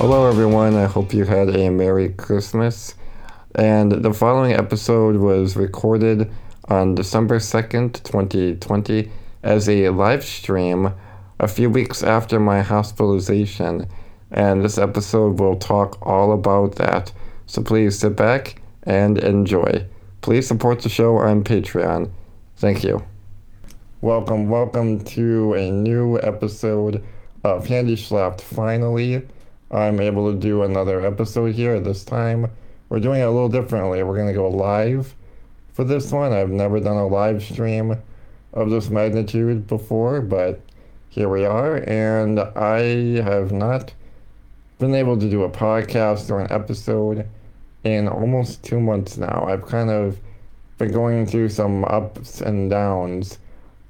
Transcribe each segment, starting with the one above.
Hello, everyone. I hope you had a Merry Christmas. And the following episode was recorded on December 2nd, 2020, as a live stream a few weeks after my hospitalization. And this episode will talk all about that. So please sit back and enjoy. Please support the show on Patreon. Thank you. Welcome, welcome to a new episode of Handy Schlapped. Finally, I'm able to do another episode here. This time, we're doing it a little differently. We're going to go live for this one. I've never done a live stream of this magnitude before, but here we are. And I have not been able to do a podcast or an episode in almost two months now. I've kind of been going through some ups and downs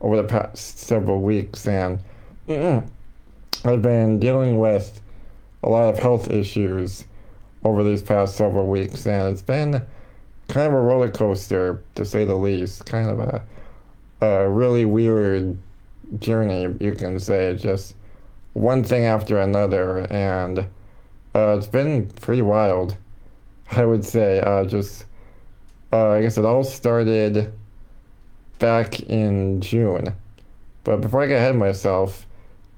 over the past several weeks, and I've been dealing with a lot of health issues over these past several weeks, and it's been kind of a roller coaster to say the least. Kind of a, a really weird journey, you can say. Just one thing after another, and uh, it's been pretty wild, I would say. Uh, just, uh, I guess it all started back in June. But before I get ahead of myself,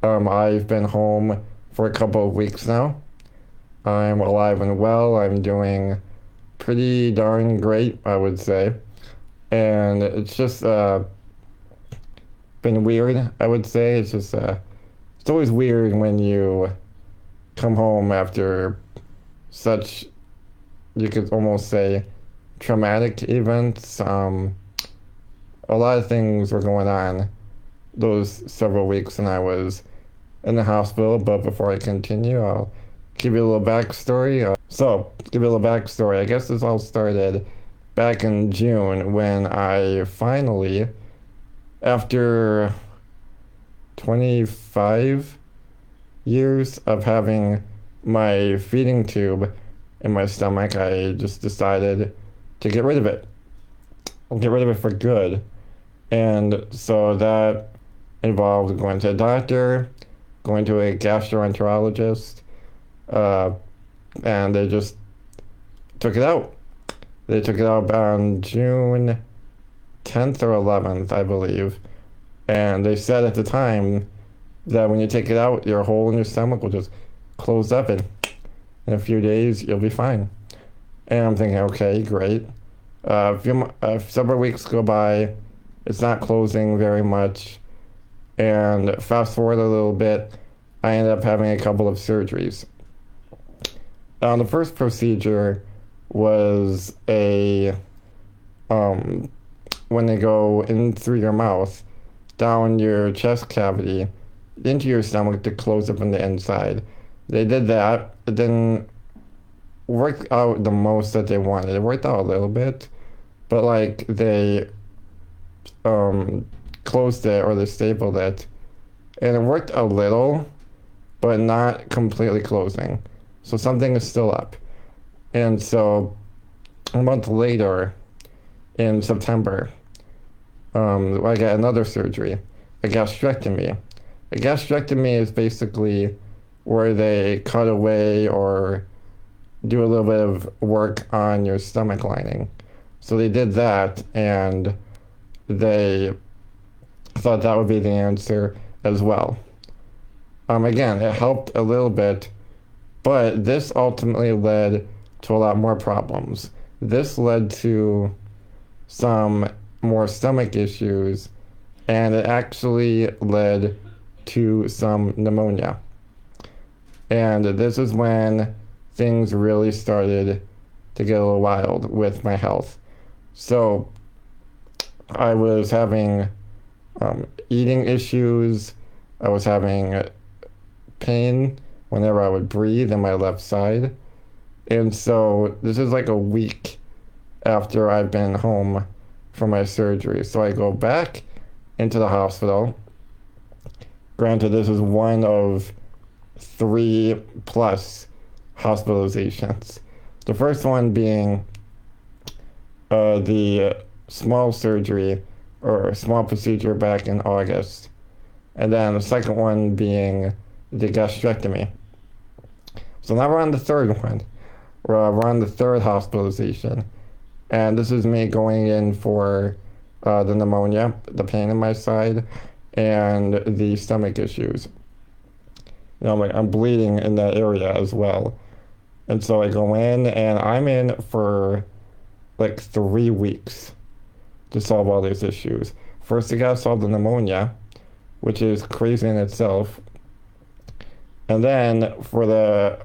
um, I've been home for a couple of weeks now. I'm alive and well. I'm doing pretty darn great, I would say. And it's just uh, been weird, I would say. It's just, uh, it's always weird when you come home after such, you could almost say, traumatic events. Um, a lot of things were going on those several weeks, and I was in the hospital. But before I continue, I'll give you a little backstory. Uh, so, give you a little backstory. I guess this all started back in June when I finally, after 25 years of having my feeding tube in my stomach, I just decided to get rid of it. Get rid of it for good. And so that involved going to a doctor, going to a gastroenterologist, uh, and they just took it out. They took it out on June 10th or 11th, I believe. And they said at the time that when you take it out, your hole in your stomach will just close up, and in a few days, you'll be fine. And I'm thinking, okay, great. Uh, a few, uh, several weeks go by, it's not closing very much. And fast forward a little bit, I ended up having a couple of surgeries. Now, the first procedure was a um, when they go in through your mouth, down your chest cavity, into your stomach to close up on the inside. They did that. It didn't work out the most that they wanted. It worked out a little bit, but like they um, closed it or they stapled it, and it worked a little, but not completely closing. So something is still up. And so a month later, in September, um, I got another surgery, a gastrectomy. A gastrectomy is basically where they cut away or do a little bit of work on your stomach lining. So they did that, and they thought that would be the answer as well. Um, again, it helped a little bit, but this ultimately led to a lot more problems. This led to some more stomach issues, and it actually led to some pneumonia. And this is when things really started to get a little wild with my health. So I was having um, eating issues. I was having pain whenever I would breathe in my left side. And so this is like a week after I've been home from my surgery. So I go back into the hospital. Granted, this is one of three plus hospitalizations. The first one being uh, the small surgery or a small procedure back in August. And then the second one being the gastrectomy. So now we're on the third one. We're, we're on the third hospitalization. And this is me going in for uh, the pneumonia, the pain in my side, and the stomach issues. You know, I'm, like, I'm bleeding in that area as well. And so I go in, and I'm in for like three weeks to solve all these issues. First, I gotta solve the pneumonia, which is crazy in itself. And then for the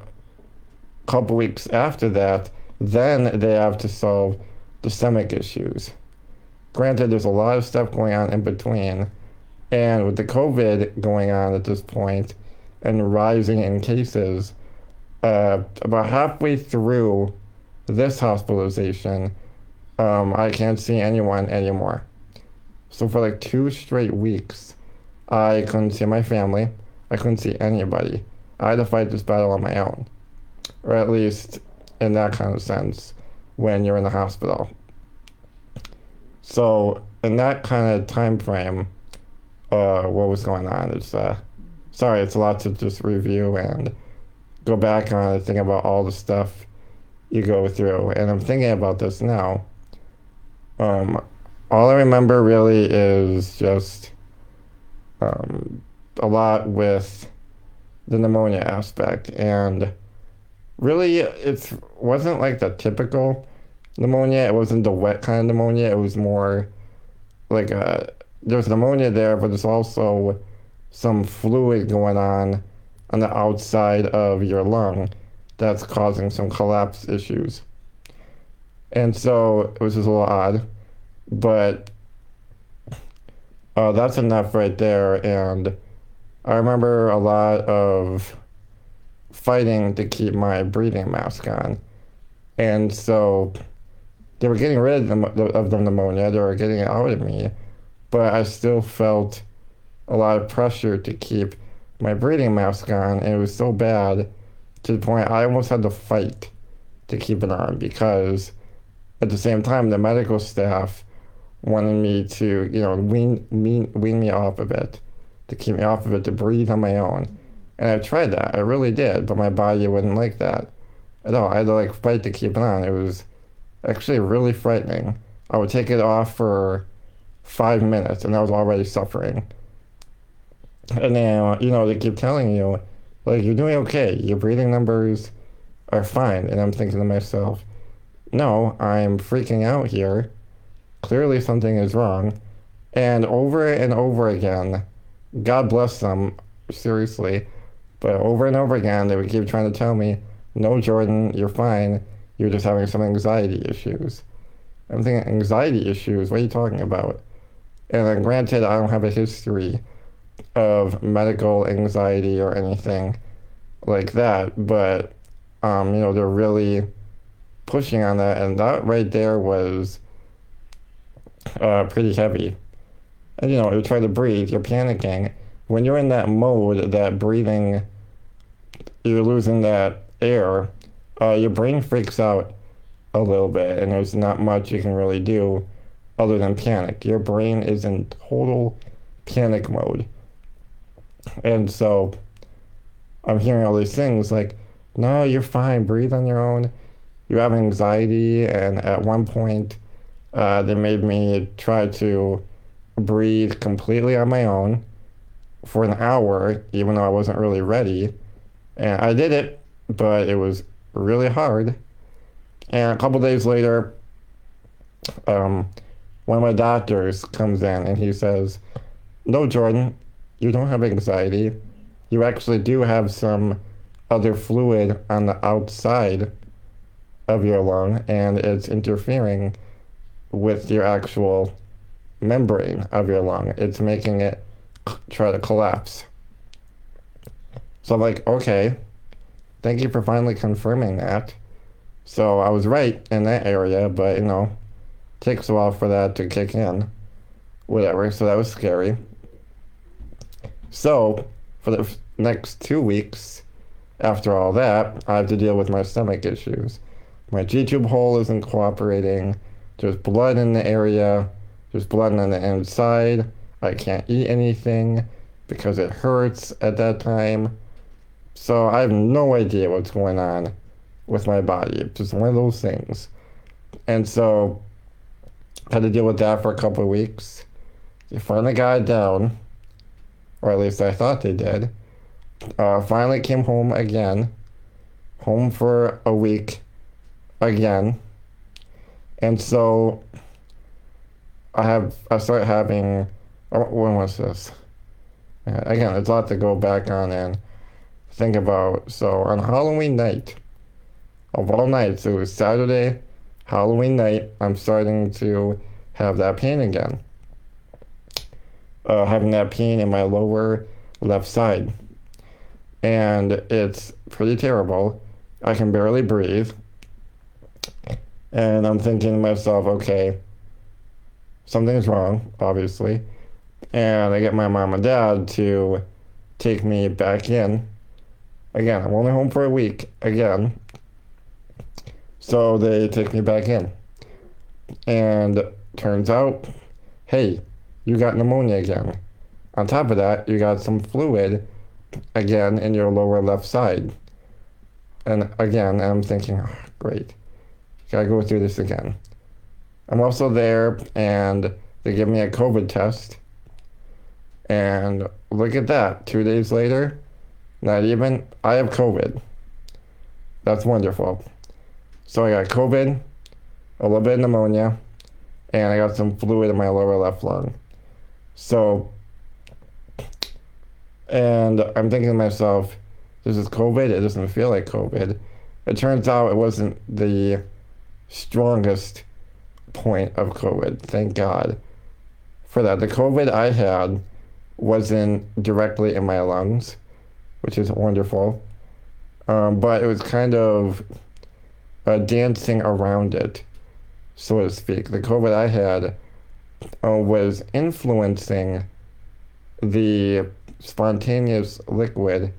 couple weeks after that, then they have to solve the stomach issues. Granted, there's a lot of stuff going on in between. And with the COVID going on at this point and rising in cases, uh, about halfway through this hospitalization, um, I can't see anyone anymore. So for like two straight weeks, I couldn't see my family. I couldn't see anybody. I had to fight this battle on my own, or at least in that kind of sense, when you're in the hospital. So in that kind of time frame, uh, what was going on? It's uh, sorry, it's a lot to just review and go back on and think about all the stuff you go through. And I'm thinking about this now. Um, all I remember really is just um, a lot with the pneumonia aspect, and really it wasn't like the typical pneumonia. It wasn't the wet kind of pneumonia. It was more like a there's pneumonia there, but there's also some fluid going on on the outside of your lung that's causing some collapse issues. And so it was just a little odd, but uh, that's enough right there. And I remember a lot of fighting to keep my breathing mask on. And so they were getting rid of the, of the pneumonia, they were getting it out of me, but I still felt a lot of pressure to keep my breathing mask on, and it was so bad to the point I almost had to fight to keep it on because at the same time the medical staff wanted me to, you know, wean, wean, wean me off of it, to keep me off of it, to breathe on my own. And I tried that, I really did, but my body wouldn't like that at all. I had to like fight to keep it on. It was actually really frightening. I would take it off for five minutes and I was already suffering. And now, you know, they keep telling you, like, you're doing okay. Your breathing numbers are fine. And I'm thinking to myself, no, I'm freaking out here. Clearly something is wrong. And over and over again, God bless them, seriously, but over and over again, they would keep trying to tell me, no, Jordan, you're fine. You're just having some anxiety issues. I'm thinking, anxiety issues? What are you talking about? And granted, I don't have a history of medical anxiety or anything like that, but, um, you know, they're really pushing on that. And that right there was uh, pretty heavy. And, you know, you're trying to breathe, you're panicking. When you're in that mode, that breathing, you're losing that air uh, your brain freaks out a little bit, and there's not much you can really do other than panic. Your brain is in total panic mode. And so I'm hearing all these things like, no, you're fine, breathe on your own. You have anxiety, and at one point, uh, they made me try to breathe completely on my own for an hour, even though I wasn't really ready. And I did it, but it was really hard. And a couple days later, um, one of my doctors comes in and he says, No, Jordan, you don't have anxiety. You actually do have some other fluid on the outside of your lung, and it's interfering with your actual membrane of your lung. It's making it try to collapse. So I'm like, okay, thank you for finally confirming that. So I was right in that area, but you know, takes a while for that to kick in. Whatever. So that was scary. So for the next two weeks, after all that, I have to deal with my stomach issues. My G tube hole isn't cooperating. There's blood in the area. There's blood on the inside. I can't eat anything because it hurts at that time. So I have no idea what's going on with my body. Just one of those things. And so I had to deal with that for a couple of weeks. They finally got it down, or at least I thought they did. Uh, finally came home again, home for a week again. And so I have I started having oh, when was this? Again, it's a lot to go back on and think about. So on Halloween night, of all nights, it was Saturday, Halloween night, I'm starting to have that pain again. Uh, having that pain in my lower left side. And it's pretty terrible. I can barely breathe. And I'm thinking to myself, okay, something's wrong, obviously. And I get my mom and dad to take me back in. Again, I'm only home for a week again. So they take me back in. And turns out, hey, you got pneumonia again. On top of that, you got some fluid again in your lower left side. And again, I'm thinking, oh, great, gotta go through this again. I'm also there, and they give me a COVID test. And look at that, two days later, not even, I have COVID. That's wonderful. So I got COVID, a little bit of pneumonia, and I got some fluid in my lower left lung. So, and I'm thinking to myself, this is COVID. It doesn't feel like COVID. It turns out it wasn't the strongest point of COVID. Thank God for that. The COVID I had wasn't directly in my lungs, which is wonderful. Um, but it was kind of uh, dancing around it, so to speak. The COVID I had uh, was influencing the spontaneous liquid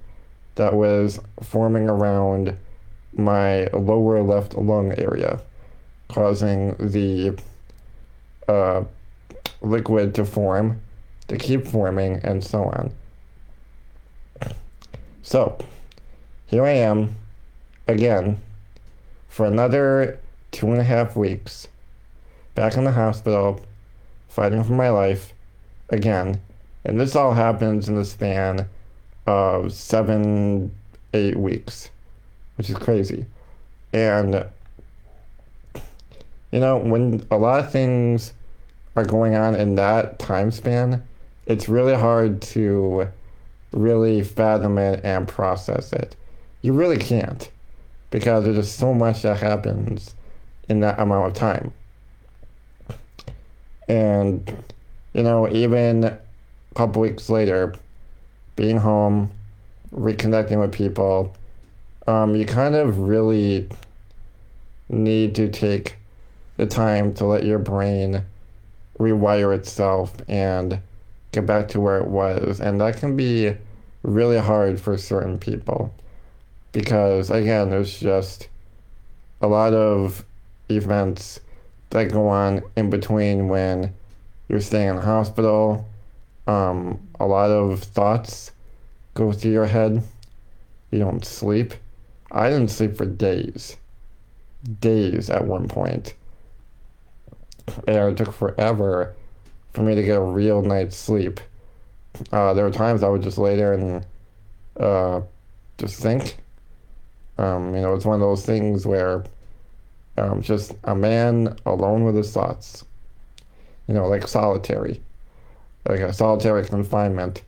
that was forming around my lower left lung area causing the uh, liquid to form, to keep forming, and so on. So, here I am again for another two and a half weeks, back in the hospital, fighting for my life again. And this all happens in the span of seven, eight weeks, which is crazy. And you know, when a lot of things are going on in that time span, it's really hard to really fathom it and process it. You really can't because there's just so much that happens in that amount of time. And, you know, even a couple weeks later, being home, reconnecting with people, um, you kind of really need to take the time to let your brain rewire itself and get back to where it was. And that can be really hard for certain people because, again, there's just a lot of events that go on in between when you're staying in the hospital. Um, a lot of thoughts go through your head. You don't sleep. I didn't sleep for days. Days at one point and it took forever for me to get a real night's sleep. Uh, there were times I would just lay there and uh, just think. Um, you know, it's one of those things where um, just a man alone with his thoughts. You know, like solitary, like a solitary confinement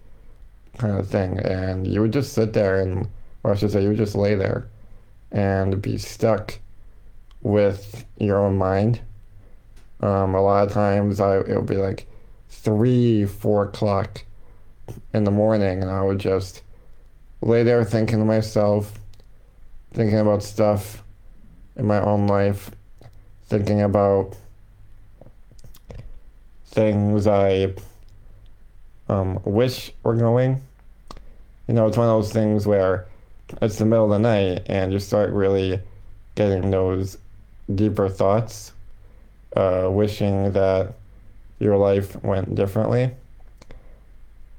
kind of thing. And you would just sit there and, or I should say, you would just lay there and be stuck with your own mind um, a lot of times I it would be like three, four o'clock in the morning, and I would just lay there thinking to myself, thinking about stuff in my own life, thinking about things I um, wish were going. You know, it's one of those things where it's the middle of the night and you start really getting those deeper thoughts uh, wishing that your life went differently.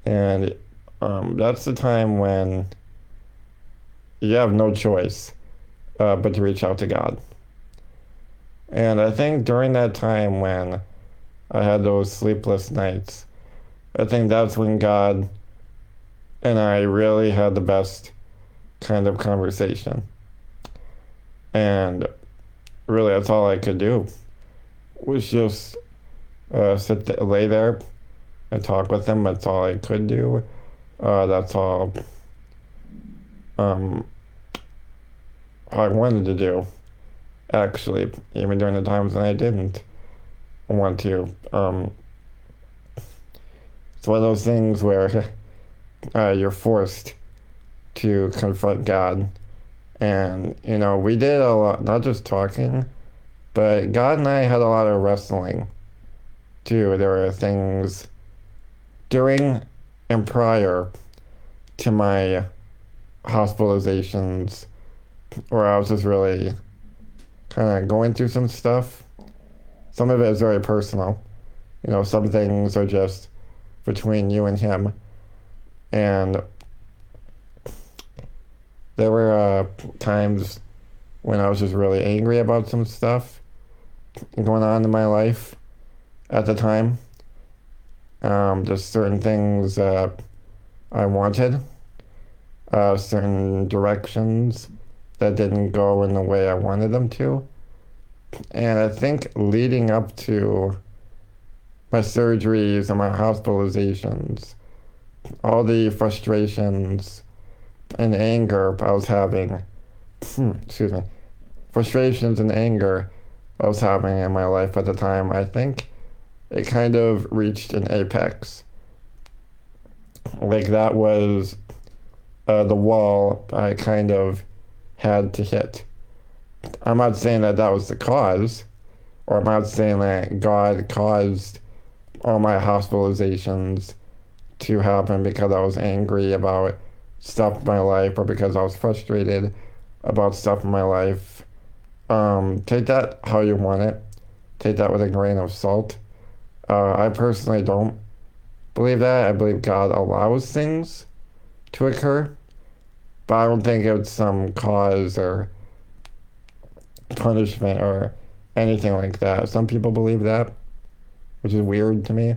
And um, that's the time when you have no choice uh, but to reach out to God. And I think during that time when I had those sleepless nights, I think that's when God and I really had the best kind of conversation. And really, that's all I could do was just uh, sit, th- lay there and talk with him. That's all I could do. Uh, that's all um, I wanted to do, actually, even during the times when I didn't want to. Um, it's one of those things where uh, you're forced to confront God. And, you know, we did a lot, not just talking, but God and I had a lot of wrestling too. There were things during and prior to my hospitalizations where I was just really kind of going through some stuff. Some of it is very personal. You know, some things are just between you and him. And there were uh, times when I was just really angry about some stuff going on in my life at the time. Um, just certain things that I wanted, uh, certain directions that didn't go in the way I wanted them to. And I think leading up to my surgeries and my hospitalizations, all the frustrations and anger I was having, excuse me, frustrations and anger I was having in my life at the time, I think it kind of reached an apex. Like that was uh, the wall I kind of had to hit. I'm not saying that that was the cause, or I'm not saying that God caused all my hospitalizations to happen because I was angry about stuff in my life or because I was frustrated about stuff in my life. Um, take that how you want it. Take that with a grain of salt. Uh, I personally don't believe that. I believe God allows things to occur, but I don't think it's some cause or punishment or anything like that. Some people believe that, which is weird to me.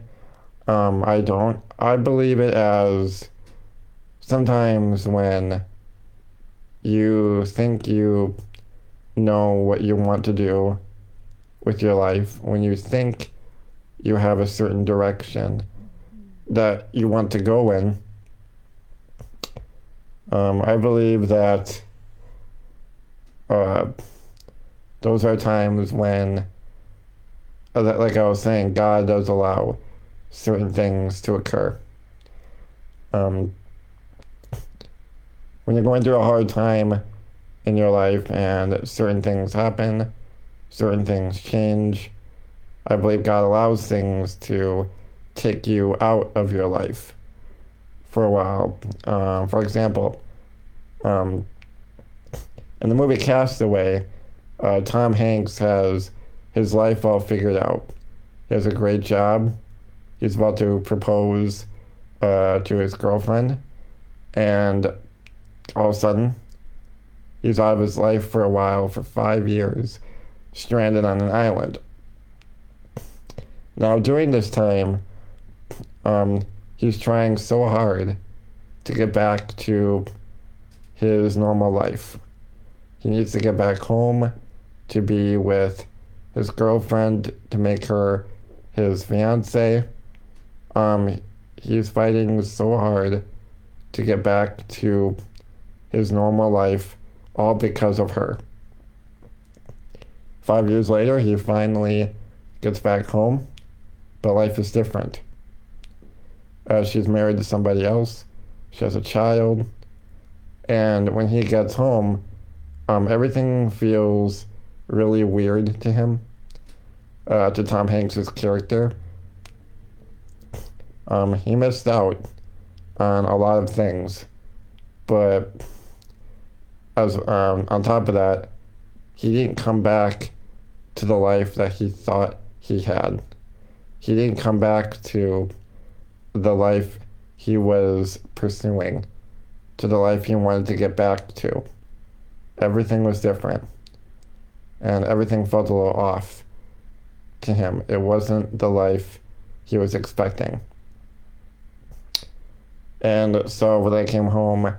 Um, I don't. I believe it as sometimes when you think you know what you want to do with your life, when you think you have a certain direction that you want to go in, um, I believe that uh, those are times when, uh, like I was saying, God does allow certain things to occur. Um, when you're going through a hard time in your life and certain things happen, certain things change, I believe God allows things to take you out of your life for a while. Uh, for example, um, in the movie Castaway, uh, Tom Hanks has his life all figured out. He has a great job. He's about to propose uh, to his girlfriend, and all of a sudden, he's out of his life for a while, for five years, stranded on an island. Now, during this time, um, he's trying so hard to get back to his normal life. He needs to get back home to be with his girlfriend, to make her his fiance. Um, he's fighting so hard to get back to his normal life, all because of her. Five years later, he finally gets back home, but life is different. Uh, she's married to somebody else. She has a child. And when he gets home, um, everything feels really weird to him, uh, to Tom Hanks's character. Um, he missed out on a lot of things, but as um, on top of that, he didn't come back to the life that he thought he had. He didn't come back to the life he was pursuing, to the life he wanted to get back to. everything was different. And everything felt a little off to him. It wasn't the life he was expecting. And so when I came home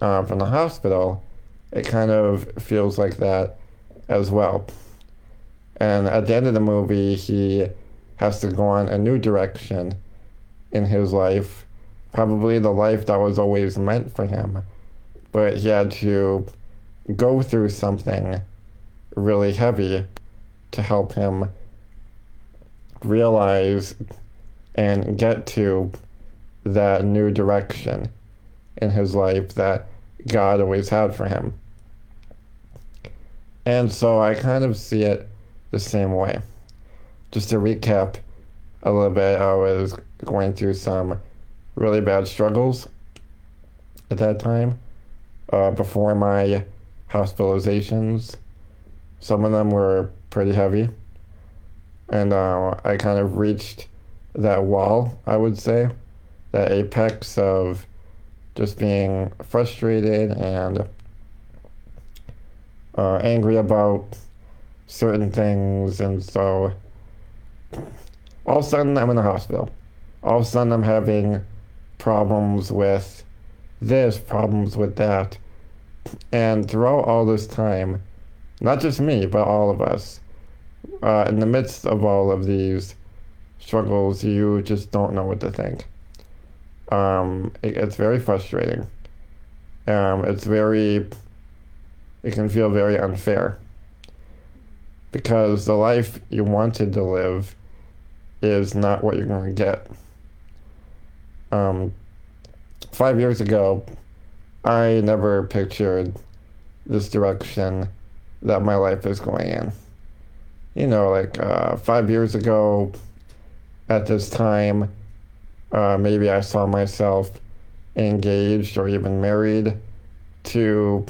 uh, from the hospital, it kind of feels like that as well. And at the end of the movie, he has to go on a new direction in his life, probably the life that was always meant for him. But he had to go through something really heavy to help him realize and get to that new direction in his life that God always had for him. And so I kind of see it the same way. Just to recap a little bit, I was going through some really bad struggles at that time uh, before my hospitalizations. Some of them were pretty heavy. And uh, I kind of reached that wall, I would say, that apex of just being frustrated and uh, angry about certain things. And so all of a sudden, I'm in the hospital. All of a sudden, I'm having problems with this, problems with that. And throughout all this time, not just me, but all of us, uh, in the midst of all of these struggles, you just don't know what to think. Um, it, it's very frustrating. Um, it's very, it can feel very unfair because the life you wanted to live is not what you're going to get. Um, five years ago, I never pictured this direction that my life is going in. You know, like uh, five years ago, at this time, uh, maybe I saw myself engaged or even married to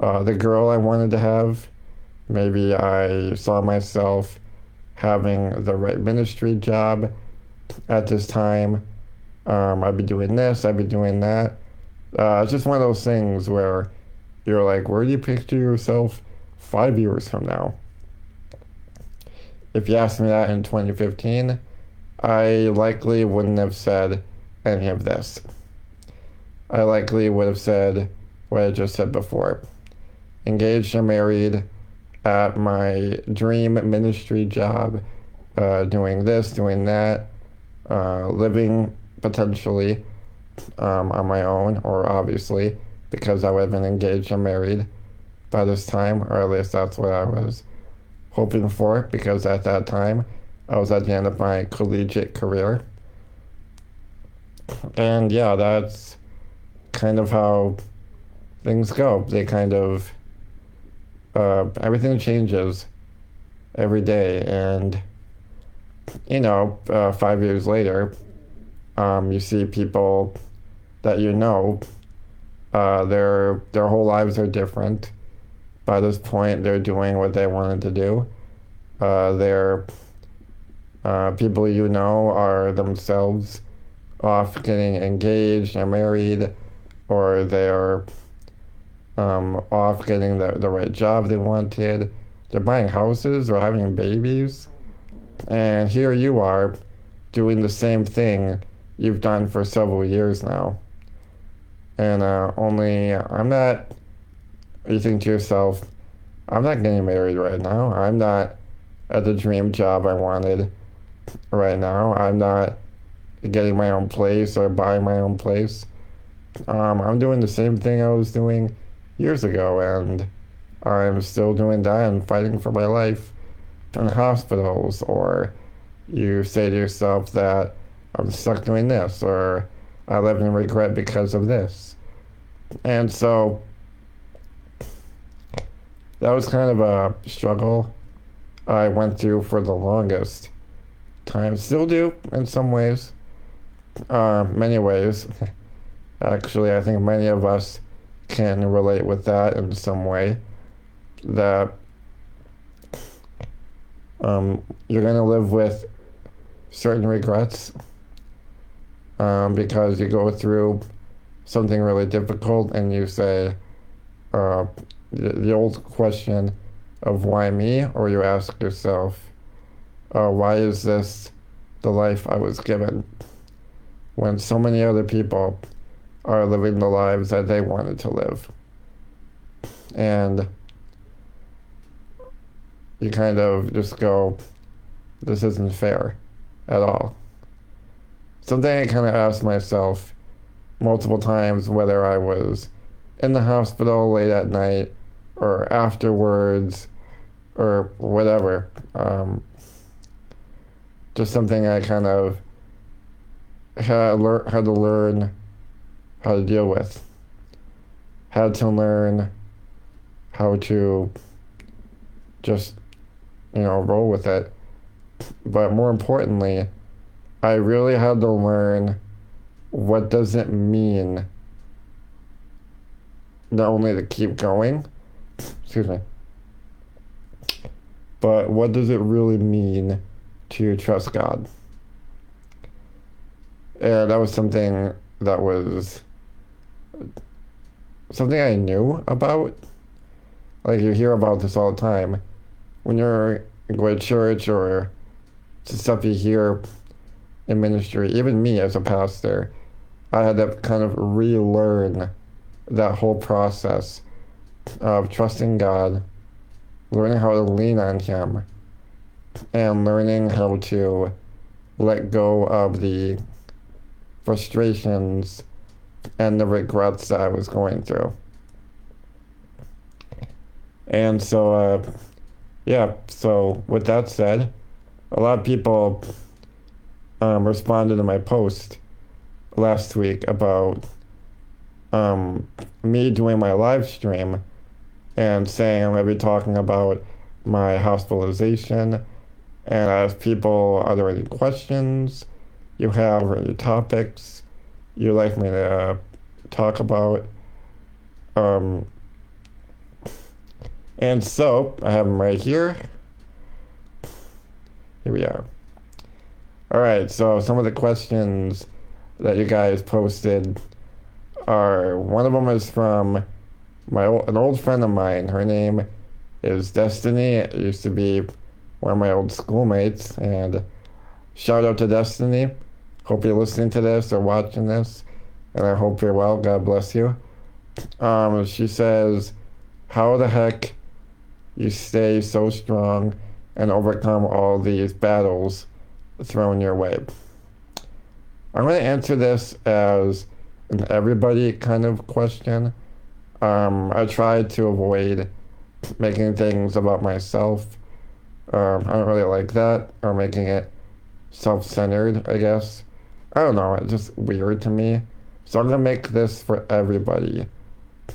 uh, the girl I wanted to have. Maybe I saw myself having the right ministry job at this time. Um, I'd be doing this, I'd be doing that. Uh, it's just one of those things where you're like, where do you picture yourself five years from now? If you asked me that in 2015, I likely wouldn't have said any of this. I likely would have said what I just said before engaged and married at my dream ministry job, uh, doing this, doing that, uh, living potentially um, on my own, or obviously because I would have been engaged and married by this time, or at least that's what I was hoping for, because at that time I was at the end of my collegiate career. And yeah, that's kind of how things go. They kind of, uh, everything changes every day. And, you know, uh, five years later, um, you see people that you know, uh, their, their whole lives are different. By this point, they're doing what they wanted to do. Uh, they're uh, people you know are themselves off getting engaged and married, or they're um, off getting the, the right job they wanted. They're buying houses or having babies. And here you are doing the same thing you've done for several years now. And uh, only I'm not, you think to yourself, I'm not getting married right now. I'm not at the dream job I wanted right now. I'm not getting my own place or buying my own place. Um, I'm doing the same thing I was doing years ago, and I'm still doing that and fighting for my life in hospitals. Or you say to yourself that I'm stuck doing this, or I live in regret because of this. And so that was kind of a struggle I went through for the longest time. Still do in some ways, uh, many ways. Actually, I think many of us can relate with that in some way. That um, you're going to live with certain regrets um, because you go through something really difficult and you say, uh, the, the old question of why me, or you ask yourself, uh, why is this the life I was given when so many other people are living the lives that they wanted to live? And you kind of just go, this isn't fair at all. Something I kind of asked myself multiple times whether I was in the hospital late at night or afterwards or whatever. Um, just something I kind of had, to learn how to deal with. Had to learn how to just, you know, roll with it. But more importantly, I really had to learn what does it mean not only to keep going, excuse me, but what does it really mean to trust God? And that was something that was something I knew about. Like you hear about this all the time. When you're going to church or stuff you hear in ministry, even me as a pastor, I had to kind of relearn that whole process of trusting God, learning how to lean on Him, and learning how to let go of the frustrations and the regrets that I was going through. And so, uh, yeah, so with that said, a lot of people um, responded to my post last week about um, me doing my live stream and saying I'm going to be talking about my hospitalization. And I asked people, are there any questions you have or any topics you'd like me to talk about? Um, and so I have them right here. Here we are. All right, so some of the questions that you guys posted are one of them is from my an old friend of mine. Her name is Destiny. It used to be one of my old schoolmates, and shout out to Destiny. Hope you're listening to this or watching this, and I hope you're well. God bless you. Um, she says, "How the heck you stay so strong and overcome all these battles thrown your way?" I'm going to answer this as an everybody kind of question. Um, I try to avoid making things about myself. Um, I don't really like that, or making it self centered, I guess. I don't know, it's just weird to me. So I'm gonna make this for everybody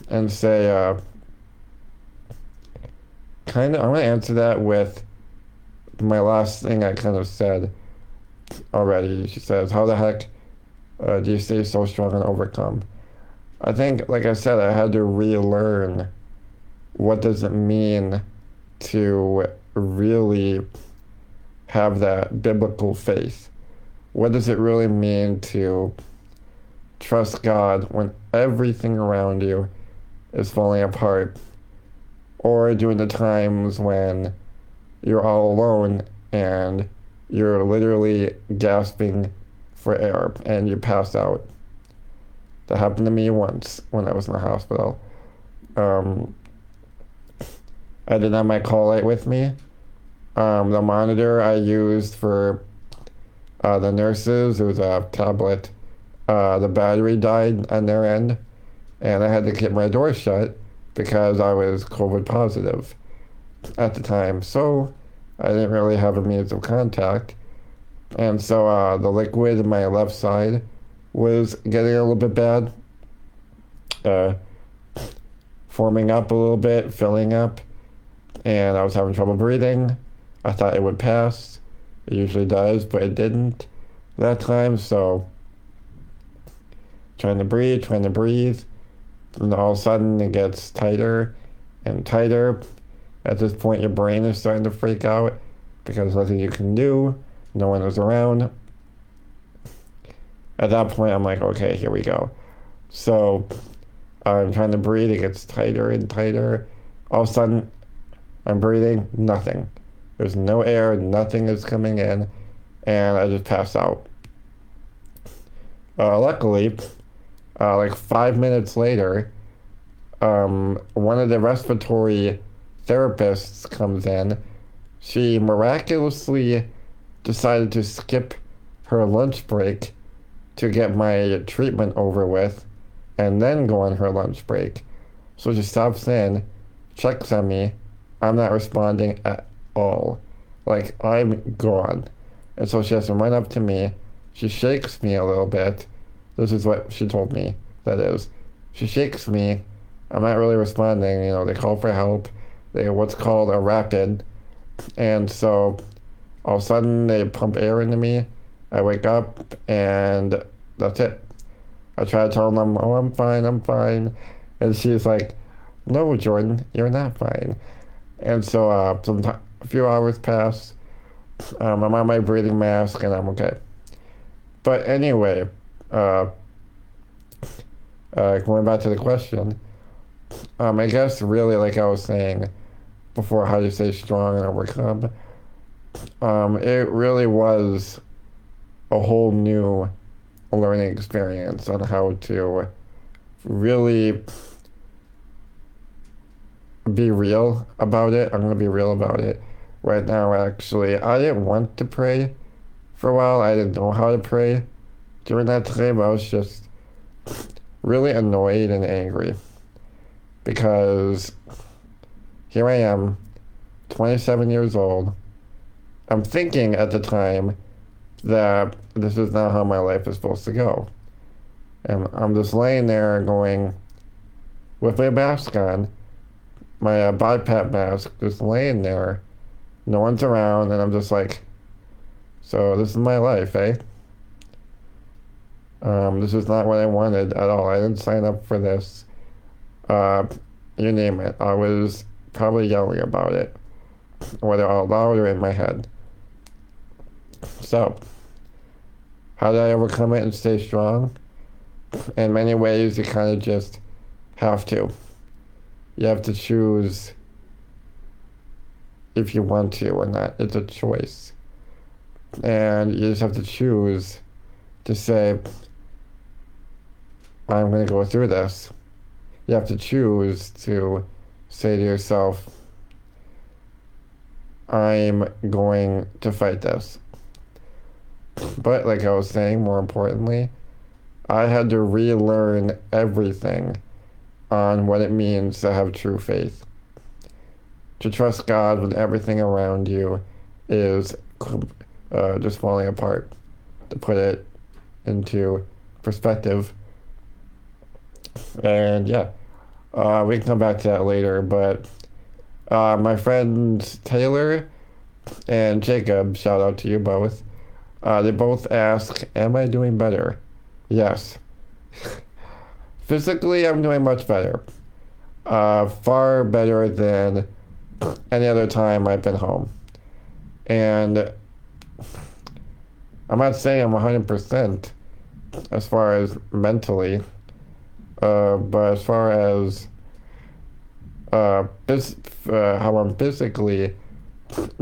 and say, uh, kind of, I'm gonna answer that with my last thing I kind of said already. She says, How the heck uh, do you stay so strong and overcome? I think, like I said, I had to relearn what does it mean to really have that biblical faith. What does it really mean to trust God when everything around you is falling apart? Or during the times when you're all alone and you're literally gasping for air and you pass out. That happened to me once when I was in the hospital. Um, I didn't have my call light with me. Um, the monitor I used for uh, the nurses, it was a tablet. Uh, the battery died on their end, and I had to keep my door shut because I was COVID positive at the time. So I didn't really have a means of contact. And so uh, the liquid in my left side was getting a little bit bad, uh, forming up a little bit, filling up, and I was having trouble breathing. I thought it would pass. It usually does, but it didn't that time. So trying to breathe, trying to breathe, and all of a sudden it gets tighter and tighter. At this point, your brain is starting to freak out because nothing you can do no one was around. At that point, I'm like, okay, here we go. So I'm trying to breathe. It gets tighter and tighter. All of a sudden, I'm breathing, nothing. There's no air, nothing is coming in, and I just pass out. Uh, luckily, uh, like five minutes later, um, one of the respiratory therapists comes in. She miraculously decided to skip her lunch break to get my treatment over with and then go on her lunch break. So she stops in, checks on me. I'm not responding at all. Like, I'm gone. And so she has to run up to me. She shakes me a little bit. This is what she told me, that is. She shakes me. I'm not really responding. You know, they call for help. They what's called a rapid. And so all of a sudden they pump air into me. I wake up and that's it. I try to tell them, oh, I'm fine, I'm fine. And she's like, no, Jordan, you're not fine. And so uh, some t- a few hours pass. Um, I'm on my breathing mask and I'm okay. But anyway, uh, uh, going back to the question, um, I guess really like I was saying before, how you stay strong and overcome? Um, it really was a whole new learning experience on how to really be real about it. I'm to be real about it right now, actually. I didn't want to pray for a while. I didn't know how to pray during that time. I was just really annoyed and angry because here I am, 27 years old. I'm thinking at the time that this is not how my life is supposed to go. And I'm just laying there going, with my mask on, my uh, BiPAP mask, just laying there. No one's around, and I'm just like, so this is my life, eh? Um, this is not what I wanted at all. I didn't sign up for this. Uh, you name it. I was probably yelling about it, whether out loud or in my head. So, how did I overcome it and stay strong? In many ways, you kind of just have to. You have to choose if you want to or not. It's a choice. And you just have to choose to say, I'm going to go through this. You have to choose to say to yourself, I'm going to fight this. But like I was saying, more importantly, I had to relearn everything on what it means to have true faith. To trust God when everything around you is uh, just falling apart. To put it into perspective. And yeah, uh, we can come back to that later, but uh, my friends Taylor and Jacob, shout out to you both. Uh, they both ask, Am I doing better? Yes. Physically, I'm doing much better. Uh, far better than any other time I've been home. And I'm not saying I'm 100% as far as mentally, uh, but as far as uh, phys- uh, how I'm physically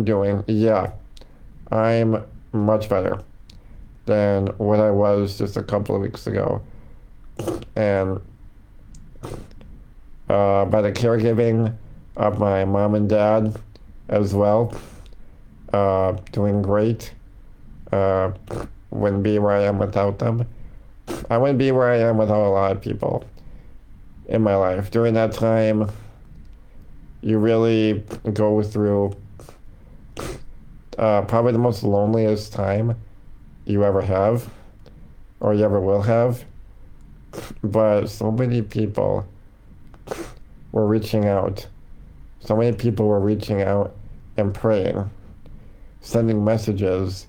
doing, yeah, I'm much better than what I was just a couple of weeks ago. And uh, by the caregiving of my mom and dad as well, uh, doing great. Uh, wouldn't be where I am without them. I wouldn't be where I am without a lot of people in my life. During that time, you really go through uh, probably the most loneliest time you ever have or you ever will have. But so many people were reaching out. So many people were reaching out and praying, sending messages,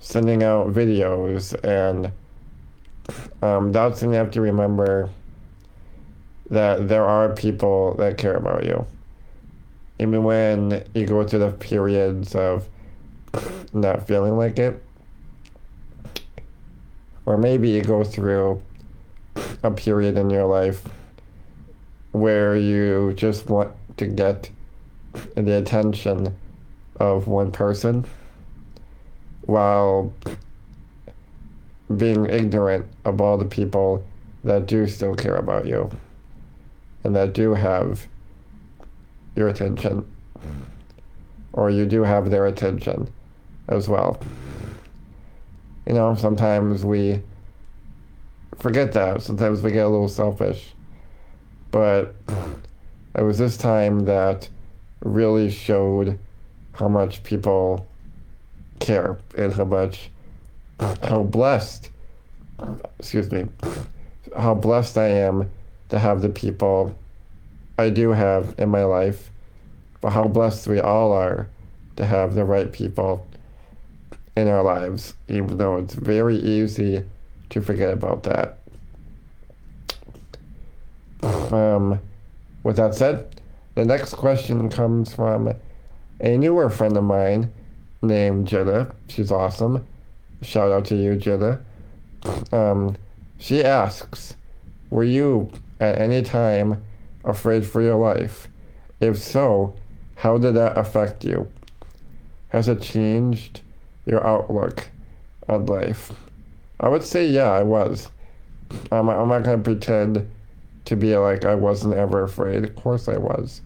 sending out videos, and um, that's when you have to remember that there are people that care about you. Even when you go through the periods of not feeling like it. Or maybe you go through a period in your life where you just want to get the attention of one person while being ignorant of all the people that do still care about you and that do have your attention or you do have their attention as well. You know, sometimes we forget that. Sometimes we get a little selfish. But it was this time that really showed how much people care and how much how blessed excuse me how blessed I am to have the people I do have in my life but how blessed we all are to have the right people in our lives even though it's very easy to forget about that um, with that said the next question comes from a newer friend of mine named Jenna. She's awesome. Shout out to you, Jenna. Um, she asks, Were you at any time afraid for your life? If so, how did that affect you? Has it changed your outlook on life? I would say, yeah, I was. I'm, I'm not going to pretend to be like I wasn't ever afraid. Of course I was.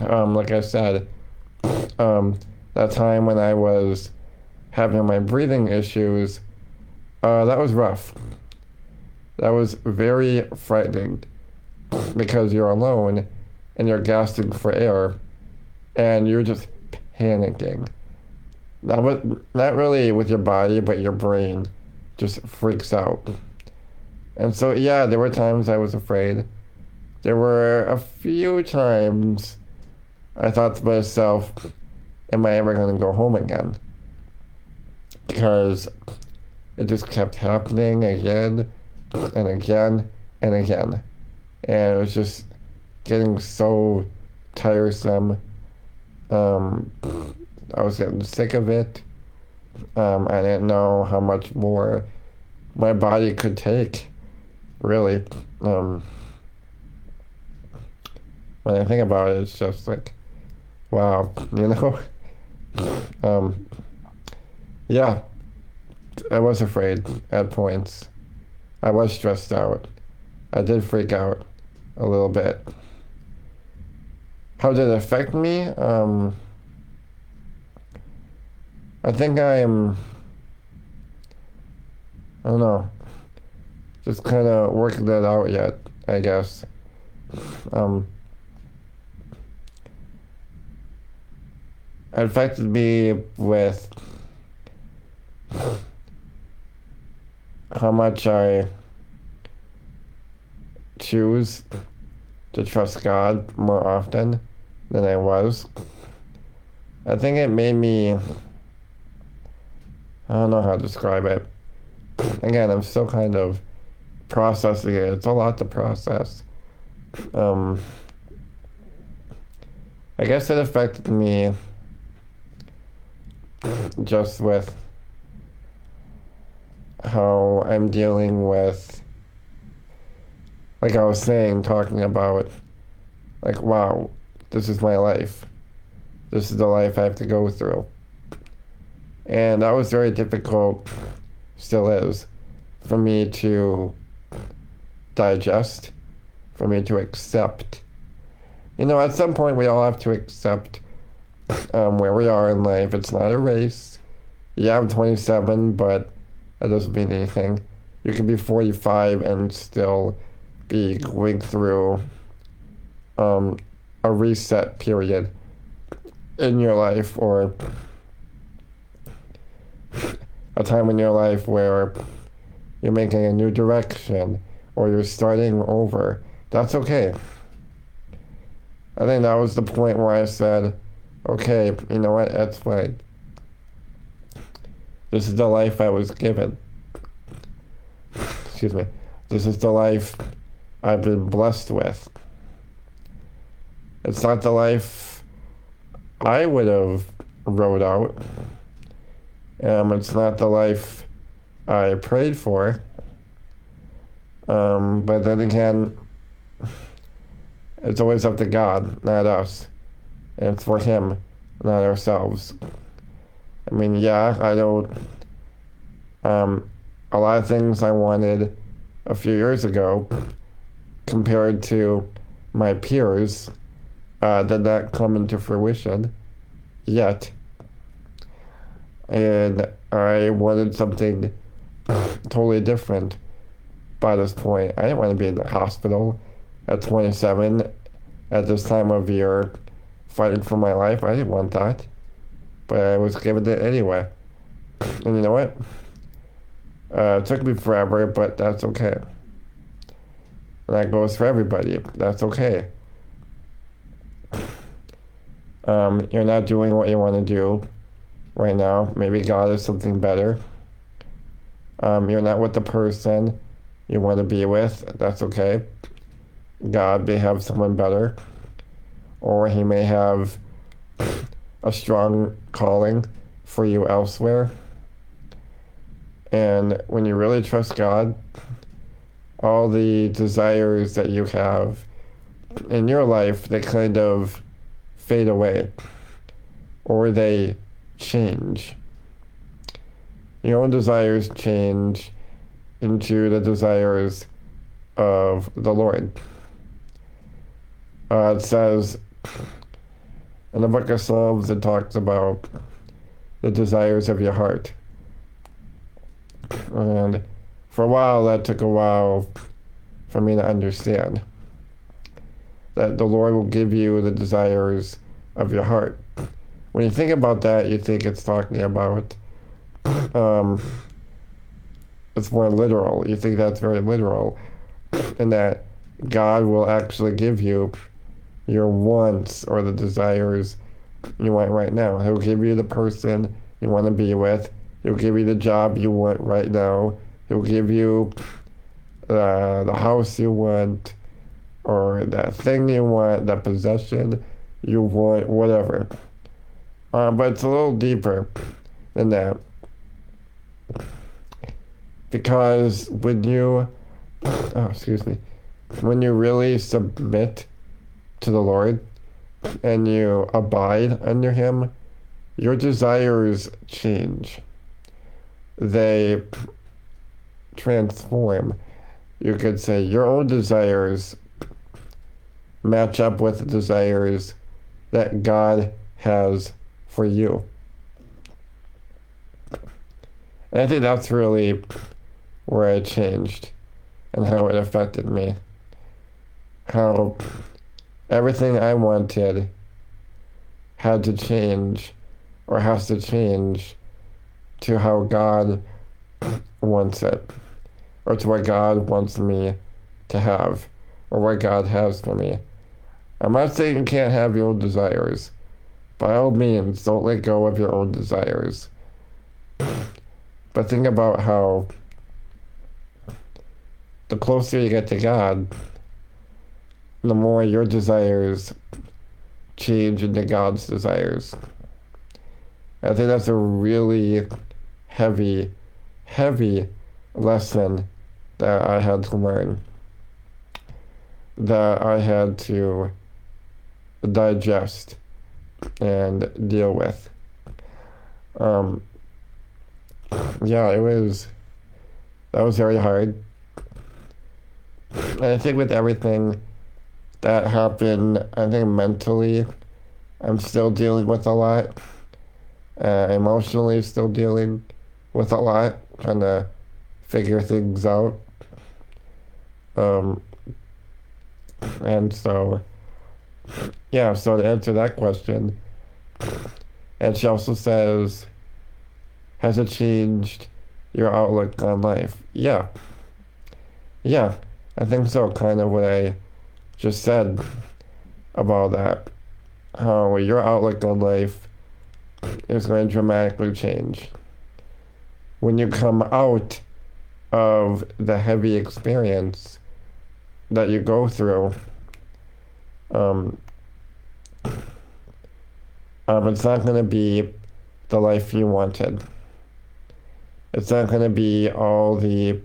Um, like I said, um, that time when I was having my breathing issues, uh, that was rough. That was very frightening because you're alone and you're gasping for air and you're just panicking. Not, with, not really with your body, but your brain just freaks out. And so, yeah, there were times I was afraid. There were a few times I thought to myself, am I ever going to go home again? Because it just kept happening again and again and again. And it was just getting so tiresome. Um, I was getting sick of it. Um, I didn't know how much more my body could take, really. Um, when I think about it, it's just like, wow, you know? Um, yeah, I was afraid at points. I was stressed out. I did freak out a little bit. How did it affect me? Um, I think I am, I don't know, just kind of working that out yet, I guess. Um, affected me with how much I choose to trust God more often than I was. I think it made me, I don't know how to describe it. Again, I'm still kind of processing it. It's a lot to process. Um, I guess it affected me just with how I'm dealing with, like I was saying, talking about, like, wow, this is my life. This is the life I have to go through. And that was very difficult, still is, for me to digest, for me to accept. You know, at some point we all have to accept um, where we are in life. It's not a race. Yeah, I'm 27, but that doesn't mean anything. You can be 45 and still be going through um, a reset period in your life or a time in your life where you're making a new direction or you're starting over. That's okay. I think that was the point where I said, okay, you know what? That's fine. This is the life I was given. Excuse me. This is the life I've been blessed with. It's not the life I would have wrote out. Um, it's not the life I prayed for. Um, but then again, It's always up to God, not us. And it's for Him, not ourselves. I mean, yeah, I don't. Um, a lot of things I wanted a few years ago compared to my peers uh, did not come into fruition yet. And I wanted something totally different by this point. I didn't want to be in the hospital at 27 at this time of year fighting for my life. I didn't want that. But I was given it anyway. And you know what? Uh, it took me forever, but that's okay. And that goes for everybody. That's okay. Um, you're not doing what you want to do right now. Maybe God is something better. Um, you're not with the person you want to be with. That's okay. God may have someone better, or He may have a strong calling for you elsewhere. And when you really trust God, all the desires that you have in your life, they kind of fade away or they change. Your own desires change into the desires of the Lord. Uh, it says in the book of Psalms, it talks about the desires of your heart. And for a while, that took a while for me to understand that the Lord will give you the desires of your heart. When you think about that, you think it's talking about, um, it's more literal. You think that's very literal, and that God will actually give you your wants or the desires you want right now. He'll give you the person you want to be with. He'll give you the job you want right now. He'll give you uh, the house you want or that thing you want, that possession you want, whatever. Uh, but it's a little deeper than that. Because when you, oh, excuse me, when you really submit to the Lord and you abide under Him, your desires change. They transform. You could say your own desires match up with the desires that God has for you. And I think that's really where I changed and how it affected me. How everything I wanted had to change or has to change to how God wants it or to what God wants me to have or what God has for me. I'm not saying you can't have your desires. By all means, don't let go of your own desires. But think about how the closer you get to God, the more your desires change into God's desires. I think that's a really heavy, heavy lesson that I had to learn, that I had to digest and deal with. Um, yeah, it was, that was very hard. And I think with everything that happened, I think mentally, I'm still dealing with a lot. Uh, emotionally, still dealing with a lot, trying to figure things out. Um, and so, yeah, so to answer that question, and she also says, has it changed your outlook on life? Yeah. Yeah, I think so. Kind of what I just said about that. How your outlook on life is going to dramatically change. When you come out of the heavy experience that you go through, um, um, it's not going to be the life you wanted. It's not going to be all the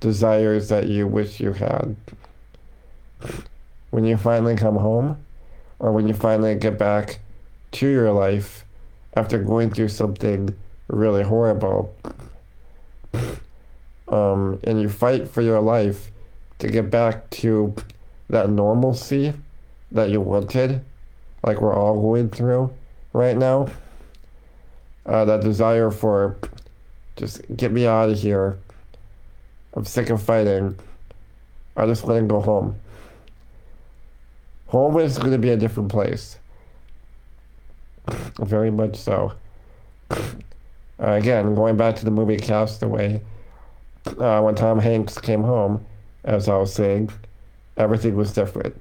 desires that you wish you had. when you finally come home or when you finally get back to your life after going through something really horrible. Um, and you fight for your life to get back to that normalcy that you wanted, like we're all going through right now. Uh, that desire for just get me out of here. I'm sick of fighting. I just want to go home. Home is going to be a different place. Very much so. Uh, again, going back to the movie Castaway, uh, when Tom Hanks came home, as I was saying, everything was different.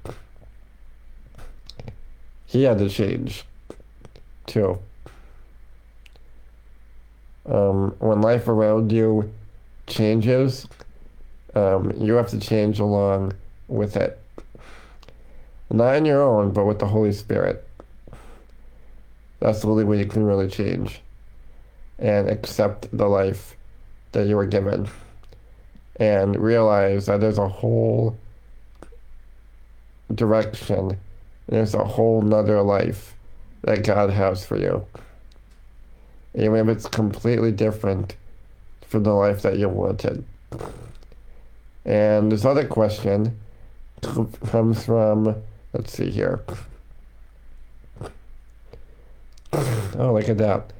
He had to change, too. Um, when life around you changes, um, you have to change along with it. Not on your own, but with the Holy Spirit. That's the only way you can really change and accept the life that you were given and realize that there's a whole direction, there's a whole nother life that God has for you. Even if it's completely different from the life that you wanted. And this other question comes from, let's see here. Oh, look at that.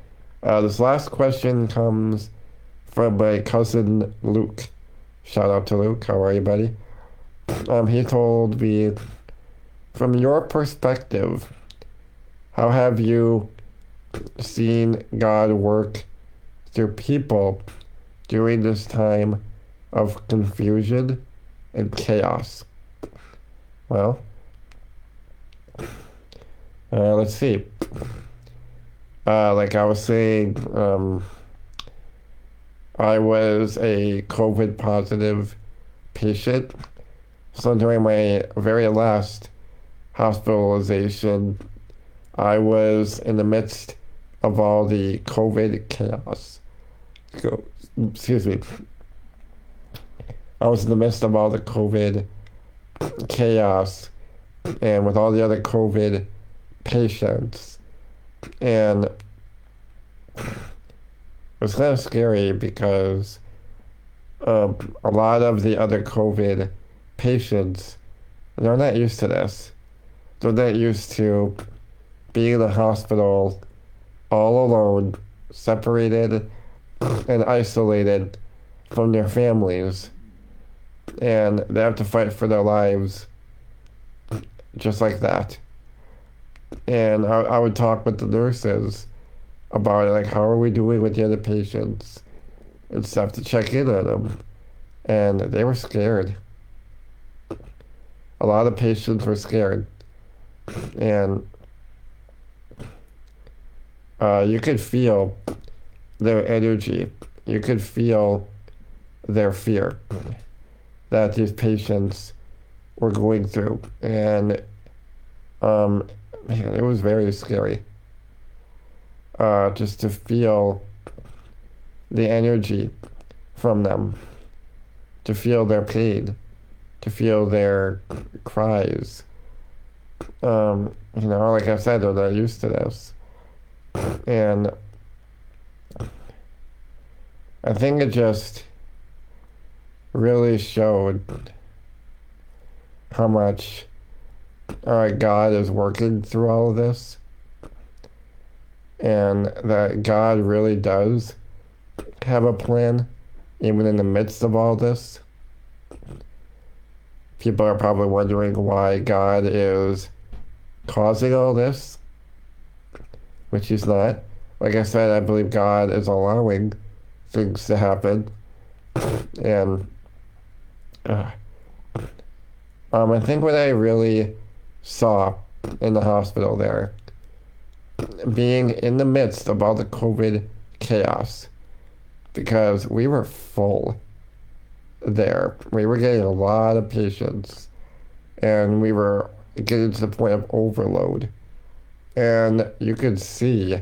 Uh, this last question comes from my cousin Luke. Shout out to Luke. How are you, buddy? Um, he told me, from your perspective, how have you seen God work through people during this time of confusion and chaos? Well, uh, let's see. Uh, like I was saying, um, I was a COVID positive patient. So during my very last hospitalization, I was in the midst of all the COVID chaos. Excuse me. I was in the midst of all the COVID chaos and with all the other COVID patients and it was kind of scary because um, a lot of the other COVID patients, they're not used to this. They're used to being in the hospital all alone, separated and isolated from their families. And they have to fight for their lives just like that and I, I would talk with the nurses about it, like how are we doing with the other patients and stuff to check in on them, and they were scared. A lot of patients were scared, and uh, you could feel their energy. You could feel their fear that these patients were going through, and um, man, it was very scary. Uh, just to feel the energy from them, to feel their pain, to feel their cries. Um, you know, like I said, they're not used to this. And I think it just really showed how much all right, God is working through all of this, and that God really does have a plan, even in the midst of all this. People are probably wondering why God is causing all this, which He's not. Like I said, I believe God is allowing things to happen, and uh, um, I think what I really saw in the hospital there, being in the midst of all the COVID chaos, because we were full there. We were getting a lot of patients, and we were getting to the point of overload. And you could see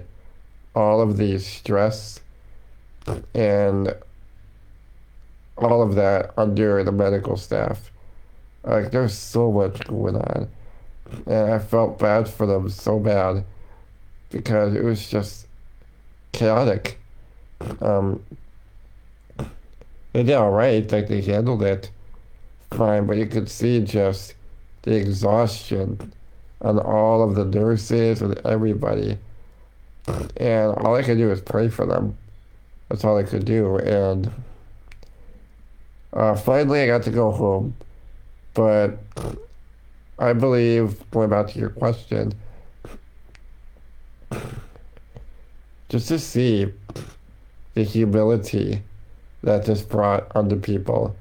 all of the stress and all of that under the medical staff. Like there's so much going on. And I felt bad for them so bad because it was just chaotic. Um, they did all right, like they handled it fine, but you could see just the exhaustion on all of the nurses and everybody. And all I could do was pray for them. That's all I could do. And uh, finally, I got to go home. But I believe, going back to your question, just to see the humility that this brought onto people,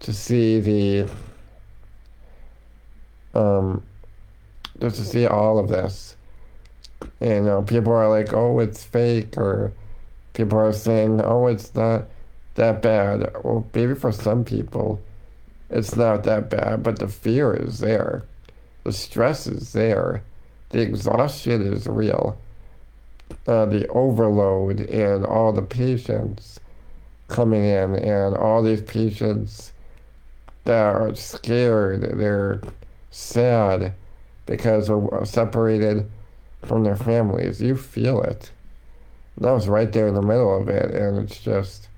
to see the, um, just to see all of this. And, you know, people are like, oh, it's fake, or people are saying, oh, it's not that bad. Well, maybe for some people, it's not that bad, but the fear is there. The stress is there. The exhaustion is real. Uh, the overload and all the patients coming in, and all these patients that are scared, they're sad because we're separated from their families. You feel it. That was right there in the middle of it, and it's just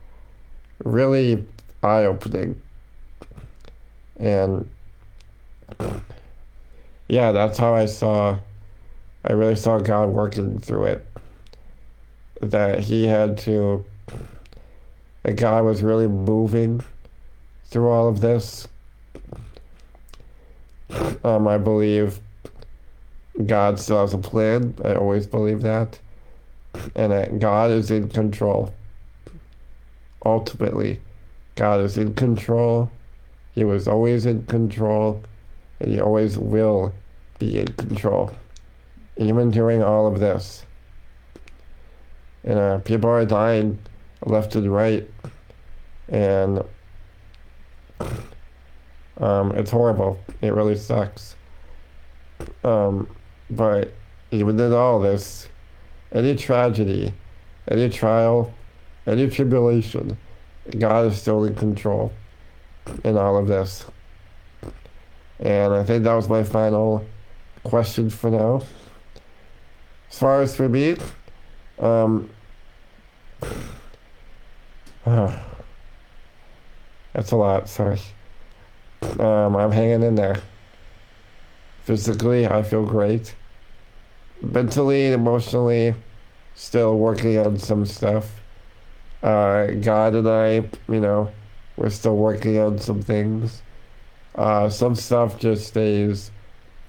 really eye opening. And yeah, that's how I saw, I really saw God working through it. That He had to, that God was really moving through all of this. Um, I believe God still has a plan. I always believe that. And that God is in control. Ultimately, God is in control. He was always in control. And He always will be in control. Even during all of this. And uh, people are dying left and right. And um, it's horrible. It really sucks. Um, but even in all this, any tragedy, any trial, any tribulation, God is still in control in all of this. And I think that was my final question for now. As far as for me, um, that's a lot, sorry. Um, I'm hanging in there. Physically, I feel great. Mentally emotionally, still working on some stuff. Uh, God and I, you know, we're still working on some things. Uh, some stuff just stays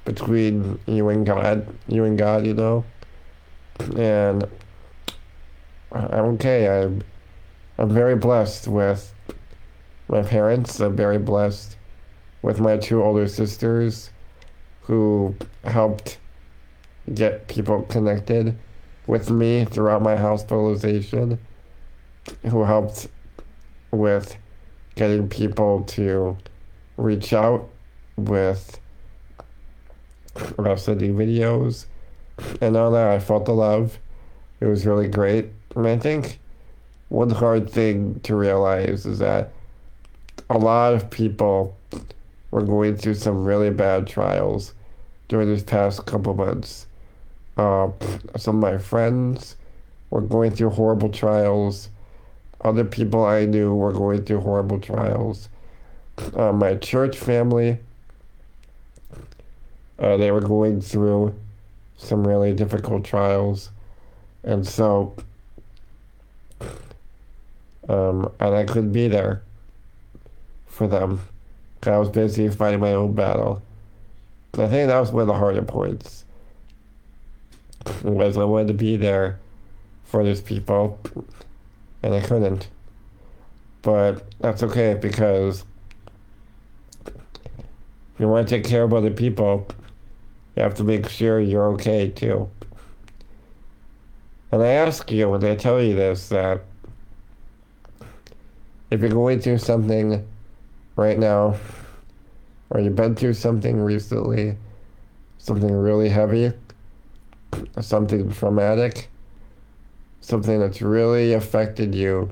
between you and God, you and God, you know. And I'm okay. I'm, I'm very blessed with my parents. I'm very blessed with my two older sisters who helped get people connected with me throughout my hospitalization, who helped with getting people to reach out with Rhapsody videos and all that. I felt the love. It was really great. And I think one hard thing to realize is that a lot of people were going through some really bad trials during these past couple months. Uh, some of my friends were going through horrible trials. Other people I knew were going through horrible trials. Uh, my church family, uh, they were going through some really difficult trials. And so, um, and I couldn't be there for them. I was busy fighting my own battle. I think that was one of the harder points. Was I wanted to be there for these people, and I couldn't. But that's okay because if you want to take care of other people, you have to make sure you're okay too. And I ask you when I tell you this that if you're going through something right now, or you've been through something recently, something really heavy, something traumatic, something that's really affected you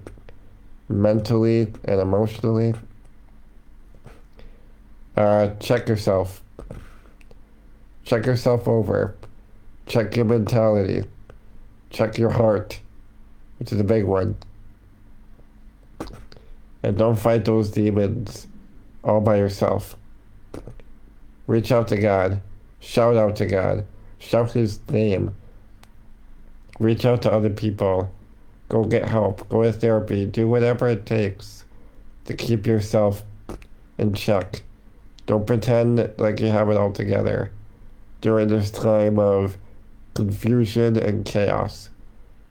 mentally and emotionally, Uh, check yourself. Check yourself over. Check your mentality. Check your heart, which is a big one. And don't fight those demons all by yourself. Reach out to God. Shout out to God. Shout His name. Reach out to other people. Go get help. Go to therapy. Do whatever it takes to keep yourself in check. Don't pretend like you have it all together during this time of confusion and chaos.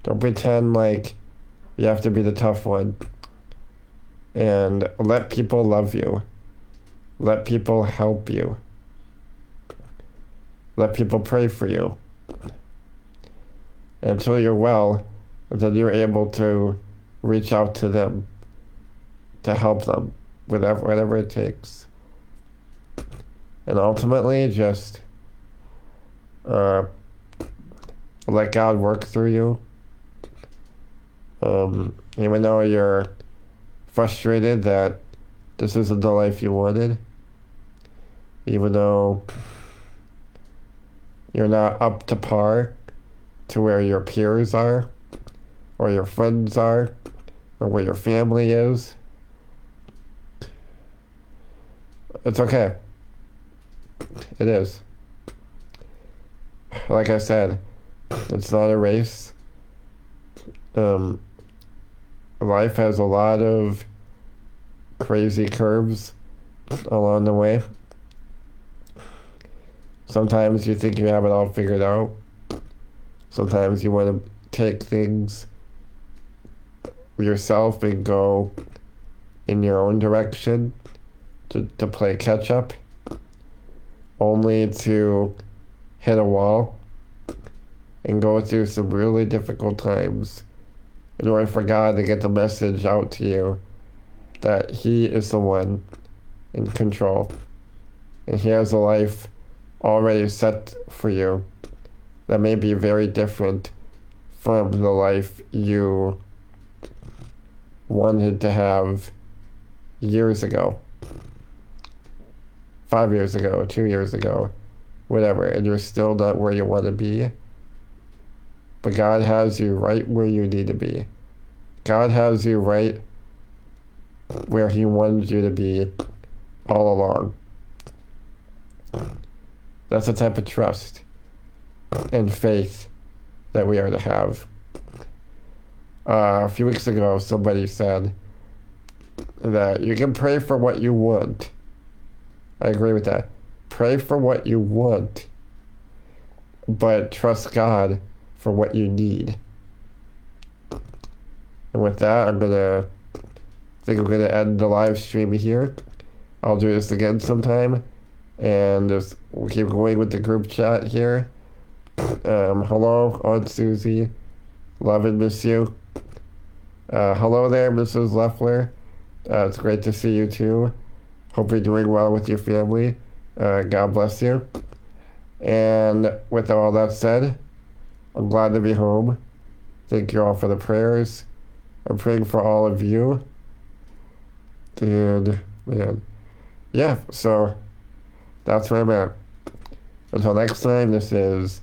Don't pretend like you have to be the tough one. And let people love you. Let people help you. Let people pray for you. Until you're well, then you're able to reach out to them to help them, whatever, whatever it takes. And ultimately, just uh, let God work through you. Um, even though you're frustrated that this isn't the life you wanted, even though you're not up to par to where your peers are, or your friends are, or where your family is. It's okay. It is. Like I said, it's not a race. Um, life has a lot of crazy curves along the way. Sometimes you think you have it all figured out. Sometimes you want to take things yourself and go in your own direction to, to play catch up, only to hit a wall and go through some really difficult times in order for God to get the message out to you that He is the one in control and He has a life already set for you that may be very different from the life you wanted to have years ago, five years ago, two years ago, whatever, and you're still not where you want to be. But God has you right where you need to be. God has you right where He wanted you to be all along. That's the type of trust and faith that we are to have. Uh, a few weeks ago, somebody said that you can pray for what you want. I agree with that. Pray for what you want, but trust God for what you need. And with that, I'm gonna I think I'm gonna end the live stream here. I'll do this again sometime, and just we'll keep going with the group chat here. Um, hello, Aunt Susie. Love and miss you. Uh, hello there, Mrs. Leffler. Uh, it's great to see you too. Hope you're doing well with your family. Uh, God bless you. And with all that said, I'm glad to be home. Thank you all for the prayers. I'm praying for all of you. And, man, yeah, so that's where I'm at. Until next time, this is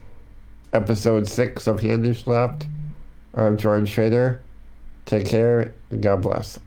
episode six of Handy Slapped. I'm Jordan Schrader. Take care and God bless.